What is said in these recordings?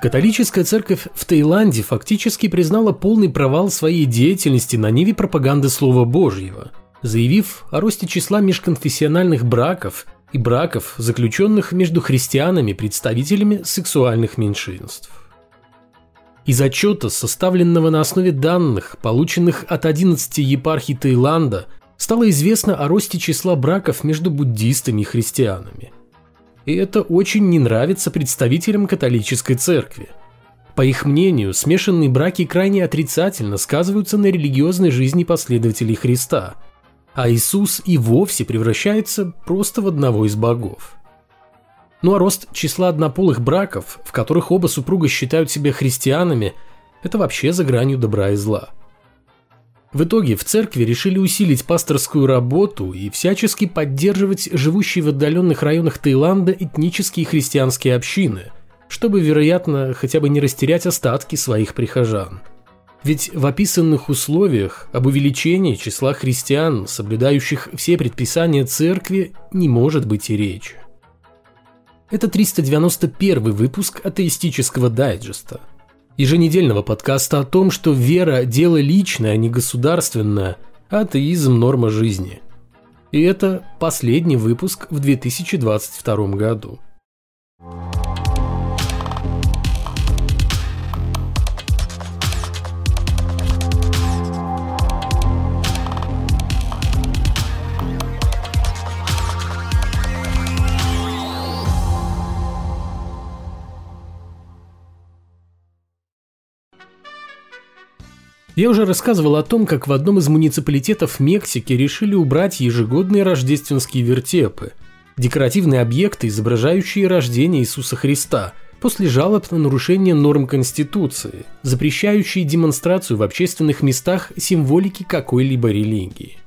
Католическая церковь в Таиланде фактически признала полный провал своей деятельности на ниве пропаганды Слова Божьего, заявив о росте числа межконфессиональных браков и браков, заключенных между христианами представителями сексуальных меньшинств. Из отчета, составленного на основе данных, полученных от 11 епархий Таиланда, стало известно о росте числа браков между буддистами и христианами. И это очень не нравится представителям католической церкви. По их мнению, смешанные браки крайне отрицательно сказываются на религиозной жизни последователей Христа, а Иисус и вовсе превращается просто в одного из богов. Ну а рост числа однополых браков, в которых оба супруга считают себя христианами, это вообще за гранью добра и зла. В итоге в церкви решили усилить пасторскую работу и всячески поддерживать живущие в отдаленных районах Таиланда этнические христианские общины, чтобы, вероятно, хотя бы не растерять остатки своих прихожан. Ведь в описанных условиях об увеличении числа христиан, соблюдающих все предписания церкви, не может быть и речи. Это 391 выпуск атеистического дайджеста. Еженедельного подкаста о том, что вера – дело личное, а не государственное, атеизм – норма жизни. И это последний выпуск в 2022 году. Я уже рассказывал о том, как в одном из муниципалитетов Мексики решили убрать ежегодные рождественские вертепы – декоративные объекты, изображающие рождение Иисуса Христа, после жалоб на нарушение норм Конституции, запрещающие демонстрацию в общественных местах символики какой-либо религии.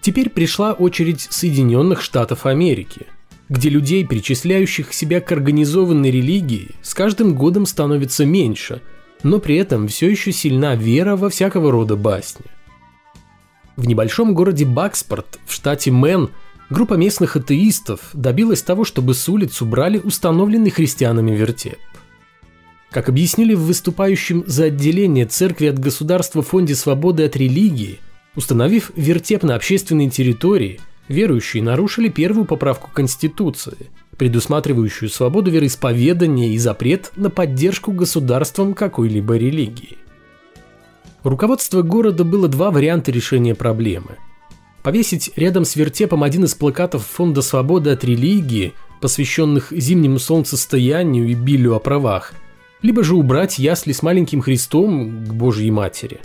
Теперь пришла очередь Соединенных Штатов Америки, где людей, причисляющих себя к организованной религии, с каждым годом становится меньше – но при этом все еще сильна вера во всякого рода басни. В небольшом городе Бакспорт в штате Мэн группа местных атеистов добилась того, чтобы с улиц убрали установленный христианами вертеп. Как объяснили в выступающем за отделение церкви от государства фонде свободы от религии, установив вертеп на общественной территории, верующие нарушили первую поправку Конституции – предусматривающую свободу вероисповедания и запрет на поддержку государством какой-либо религии. У руководства города было два варианта решения проблемы. Повесить рядом с вертепом один из плакатов Фонда свободы от религии, посвященных зимнему солнцестоянию и билю о правах, либо же убрать ясли с маленьким Христом к Божьей Матери.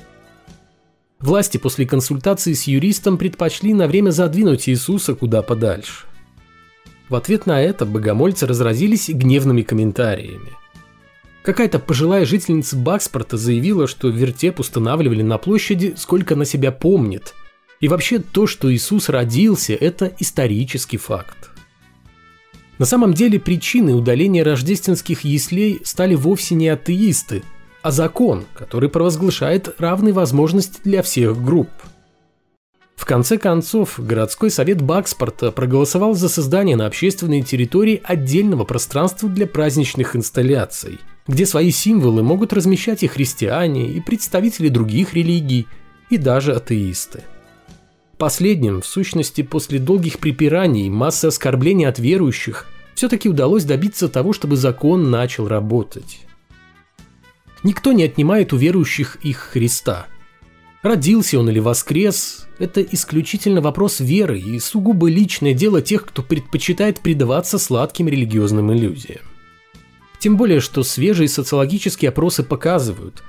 Власти после консультации с юристом предпочли на время задвинуть Иисуса куда подальше. В ответ на это богомольцы разразились гневными комментариями. Какая-то пожилая жительница Бакспорта заявила, что вертеп устанавливали на площади, сколько она себя помнит. И вообще то, что Иисус родился, это исторический факт. На самом деле причиной удаления рождественских яслей стали вовсе не атеисты, а закон, который провозглашает равные возможности для всех групп – в конце концов, городской совет Бакспорта проголосовал за создание на общественной территории отдельного пространства для праздничных инсталляций, где свои символы могут размещать и христиане, и представители других религий, и даже атеисты. Последним, в сущности, после долгих припираний массы оскорблений от верующих, все-таки удалось добиться того, чтобы закон начал работать. Никто не отнимает у верующих их Христа – Родился он или воскрес – это исключительно вопрос веры и сугубо личное дело тех, кто предпочитает предаваться сладким религиозным иллюзиям. Тем более, что свежие социологические опросы показывают,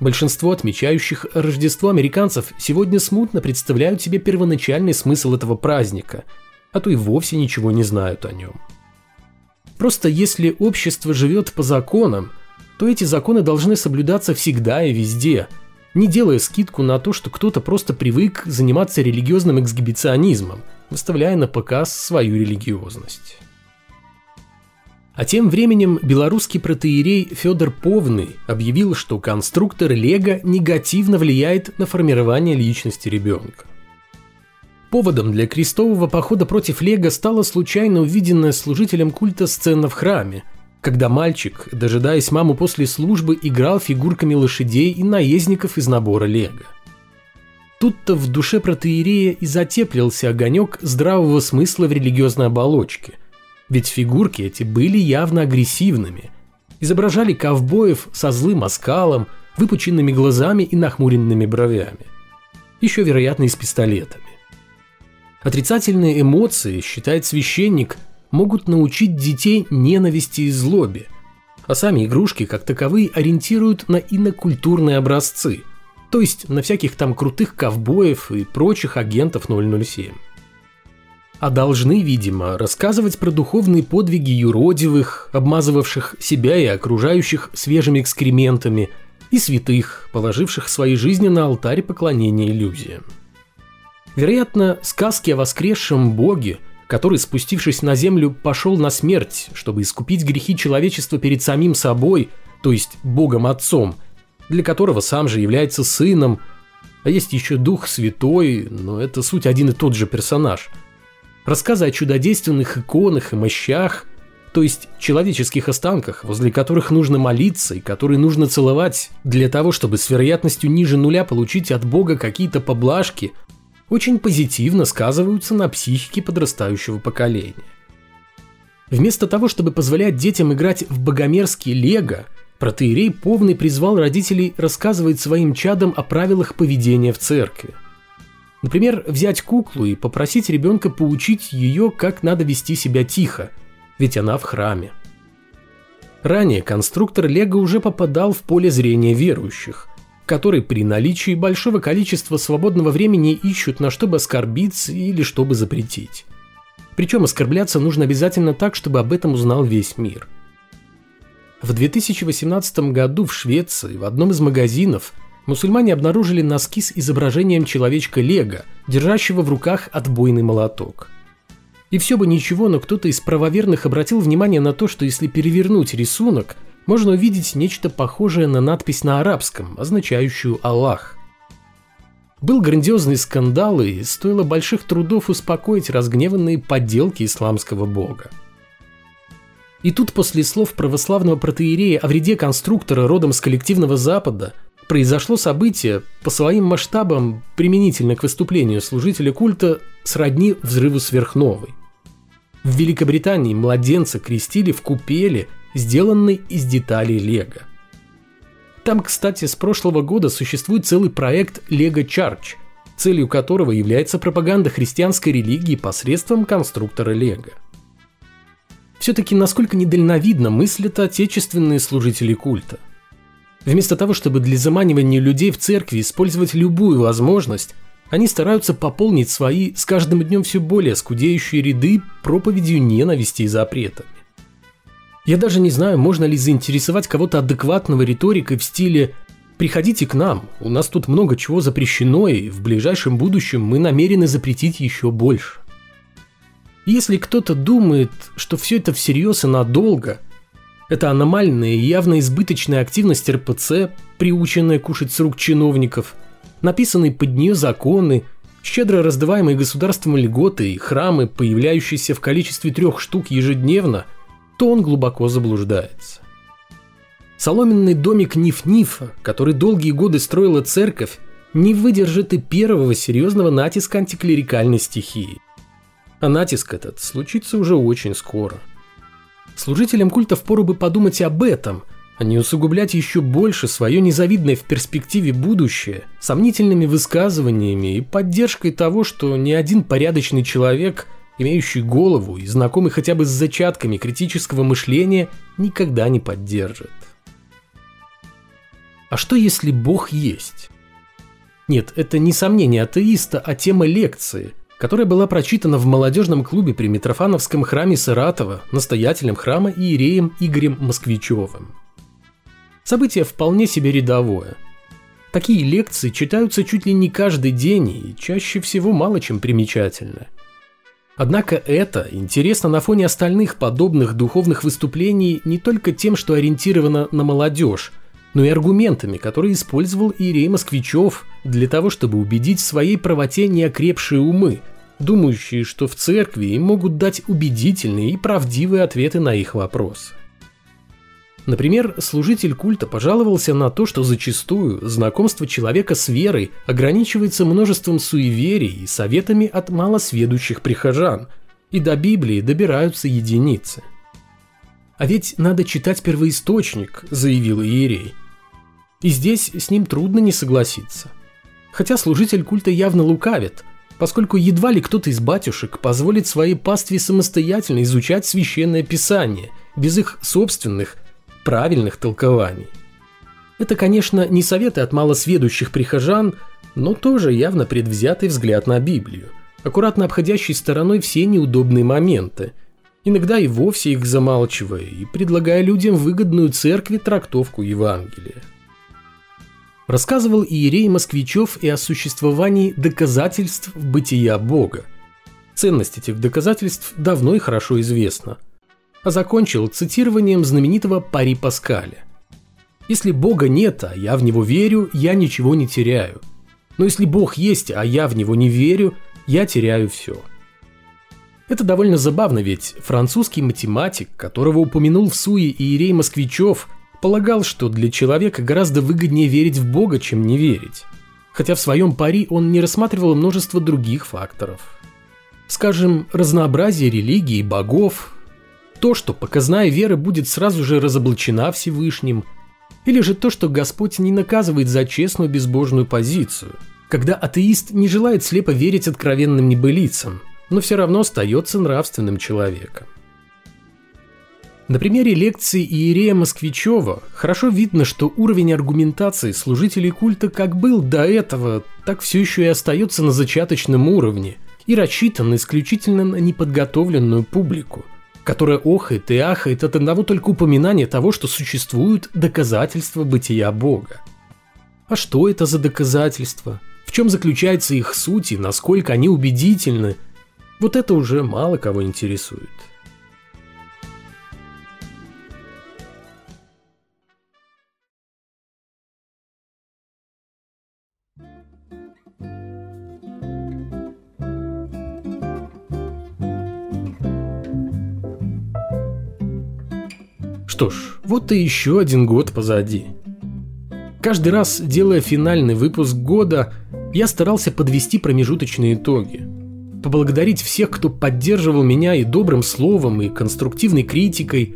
большинство отмечающих Рождество американцев сегодня смутно представляют себе первоначальный смысл этого праздника, а то и вовсе ничего не знают о нем. Просто если общество живет по законам, то эти законы должны соблюдаться всегда и везде – не делая скидку на то, что кто-то просто привык заниматься религиозным эксгибиционизмом, выставляя на показ свою религиозность. А тем временем белорусский протеерей Федор Повный объявил, что конструктор Лего негативно влияет на формирование личности ребенка. Поводом для крестового похода против Лего стала случайно увиденная служителем культа сцена в храме, когда мальчик, дожидаясь маму после службы, играл фигурками лошадей и наездников из набора Лего. Тут-то в душе протеерея и затеплился огонек здравого смысла в религиозной оболочке. Ведь фигурки эти были явно агрессивными. Изображали ковбоев со злым оскалом, выпученными глазами и нахмуренными бровями. Еще, вероятно, и с пистолетами. Отрицательные эмоции, считает священник, могут научить детей ненависти и злобе, а сами игрушки как таковые ориентируют на инокультурные образцы, то есть на всяких там крутых ковбоев и прочих агентов 007. А должны, видимо, рассказывать про духовные подвиги юродивых, обмазывавших себя и окружающих свежими экскрементами, и святых, положивших свои жизни на алтарь поклонения иллюзиям. Вероятно, сказки о воскресшем боге – который, спустившись на землю, пошел на смерть, чтобы искупить грехи человечества перед самим собой, то есть Богом Отцом, для которого сам же является сыном, а есть еще Дух Святой, но это суть один и тот же персонаж. Рассказы о чудодейственных иконах и мощах, то есть человеческих останках, возле которых нужно молиться и которые нужно целовать для того, чтобы с вероятностью ниже нуля получить от Бога какие-то поблажки – очень позитивно сказываются на психике подрастающего поколения. Вместо того, чтобы позволять детям играть в богомерзкий лего, протеерей Повный призвал родителей рассказывать своим чадам о правилах поведения в церкви. Например, взять куклу и попросить ребенка поучить ее, как надо вести себя тихо, ведь она в храме. Ранее конструктор Лего уже попадал в поле зрения верующих, которые при наличии большого количества свободного времени ищут на что бы оскорбиться или чтобы запретить. Причем оскорбляться нужно обязательно так, чтобы об этом узнал весь мир. В 2018 году в Швеции в одном из магазинов мусульмане обнаружили носки с изображением человечка Лего, держащего в руках отбойный молоток. И все бы ничего, но кто-то из правоверных обратил внимание на то, что если перевернуть рисунок – можно увидеть нечто похожее на надпись на арабском, означающую «Аллах». Был грандиозный скандал, и стоило больших трудов успокоить разгневанные подделки исламского бога. И тут после слов православного протеерея о вреде конструктора родом с коллективного Запада произошло событие по своим масштабам применительно к выступлению служителя культа сродни взрыву сверхновой. В Великобритании младенца крестили в купели – сделанный из деталей Лего. Там, кстати, с прошлого года существует целый проект Lego Church, целью которого является пропаганда христианской религии посредством конструктора Лего. Все-таки насколько недальновидно мыслят отечественные служители культа. Вместо того, чтобы для заманивания людей в церкви использовать любую возможность, они стараются пополнить свои с каждым днем все более скудеющие ряды проповедью ненависти и запретами. Я даже не знаю, можно ли заинтересовать кого-то адекватного риторикой в стиле «Приходите к нам, у нас тут много чего запрещено, и в ближайшем будущем мы намерены запретить еще больше». Если кто-то думает, что все это всерьез и надолго, это аномальная и явно избыточная активность РПЦ, приученная кушать с рук чиновников, написанные под нее законы, щедро раздаваемые государством льготы и храмы, появляющиеся в количестве трех штук ежедневно – то он глубоко заблуждается. Соломенный домик Ниф-Нифа, который долгие годы строила церковь, не выдержит и первого серьезного натиска антиклерикальной стихии. А натиск этот случится уже очень скоро. Служителям культа впору бы подумать об этом, а не усугублять еще больше свое незавидное в перспективе будущее сомнительными высказываниями и поддержкой того, что ни один порядочный человек – имеющий голову и знакомый хотя бы с зачатками критического мышления, никогда не поддержит. А что если Бог есть? Нет, это не сомнение атеиста, а тема лекции, которая была прочитана в молодежном клубе при Митрофановском храме Саратова настоятелем храма Иереем Игорем Москвичевым. Событие вполне себе рядовое. Такие лекции читаются чуть ли не каждый день и чаще всего мало чем примечательны. Однако это интересно на фоне остальных подобных духовных выступлений не только тем, что ориентировано на молодежь, но и аргументами, которые использовал Ирей Москвичев для того, чтобы убедить в своей правоте неокрепшие умы, думающие, что в церкви им могут дать убедительные и правдивые ответы на их вопросы. Например, служитель культа пожаловался на то, что зачастую знакомство человека с верой ограничивается множеством суеверий и советами от малосведущих прихожан, и до Библии добираются единицы. «А ведь надо читать первоисточник», – заявил Иерей. И здесь с ним трудно не согласиться. Хотя служитель культа явно лукавит, поскольку едва ли кто-то из батюшек позволит своей пастве самостоятельно изучать священное писание, без их собственных правильных толкований. Это, конечно, не советы от малосведущих прихожан, но тоже явно предвзятый взгляд на Библию, аккуратно обходящий стороной все неудобные моменты, иногда и вовсе их замалчивая и предлагая людям выгодную церкви трактовку Евангелия. Рассказывал Иерей Москвичев и о существовании доказательств бытия Бога. Ценность этих доказательств давно и хорошо известна – а закончил цитированием знаменитого Пари Паскаля. «Если Бога нет, а я в Него верю, я ничего не теряю. Но если Бог есть, а я в Него не верю, я теряю все». Это довольно забавно, ведь французский математик, которого упомянул в Суе Иерей Москвичев, полагал, что для человека гораздо выгоднее верить в Бога, чем не верить. Хотя в своем пари он не рассматривал множество других факторов. Скажем, разнообразие религий и богов, то, что показная вера будет сразу же разоблачена Всевышним, или же то, что Господь не наказывает за честную безбожную позицию, когда атеист не желает слепо верить откровенным небылицам, но все равно остается нравственным человеком. На примере лекции Иерея Москвичева хорошо видно, что уровень аргументации служителей культа как был до этого, так все еще и остается на зачаточном уровне и рассчитан исключительно на неподготовленную публику – которая охает и ахает от одного только упоминания того, что существуют доказательства бытия Бога. А что это за доказательства? В чем заключается их суть и насколько они убедительны? Вот это уже мало кого интересует. Что ж, вот и еще один год позади. Каждый раз, делая финальный выпуск года, я старался подвести промежуточные итоги. Поблагодарить всех, кто поддерживал меня и добрым словом, и конструктивной критикой.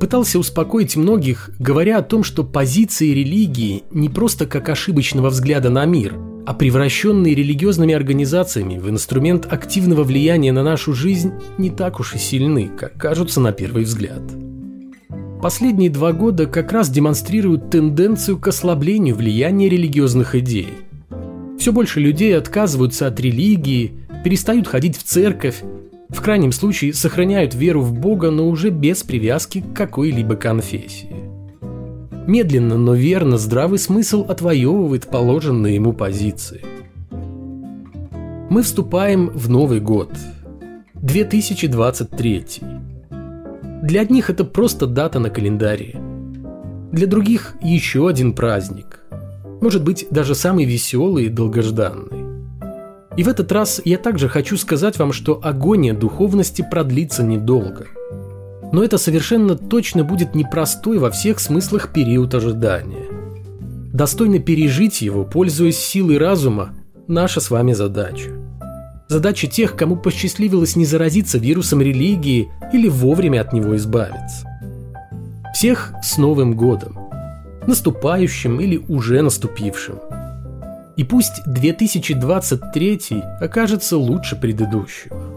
Пытался успокоить многих, говоря о том, что позиции религии не просто как ошибочного взгляда на мир, а превращенные религиозными организациями в инструмент активного влияния на нашу жизнь не так уж и сильны, как кажутся на первый взгляд. Последние два года как раз демонстрируют тенденцию к ослаблению влияния религиозных идей. Все больше людей отказываются от религии, перестают ходить в церковь, в крайнем случае сохраняют веру в Бога, но уже без привязки к какой-либо конфессии. Медленно, но верно здравый смысл отвоевывает положенные ему позиции. Мы вступаем в Новый год. 2023. Для одних это просто дата на календаре. Для других еще один праздник. Может быть, даже самый веселый и долгожданный. И в этот раз я также хочу сказать вам, что агония духовности продлится недолго. Но это совершенно точно будет непростой во всех смыслах период ожидания. Достойно пережить его, пользуясь силой разума, наша с вами задача. Задача тех, кому посчастливилось не заразиться вирусом религии или вовремя от него избавиться. Всех с Новым годом, наступающим или уже наступившим. И пусть 2023 окажется лучше предыдущего.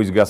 Пусть Господь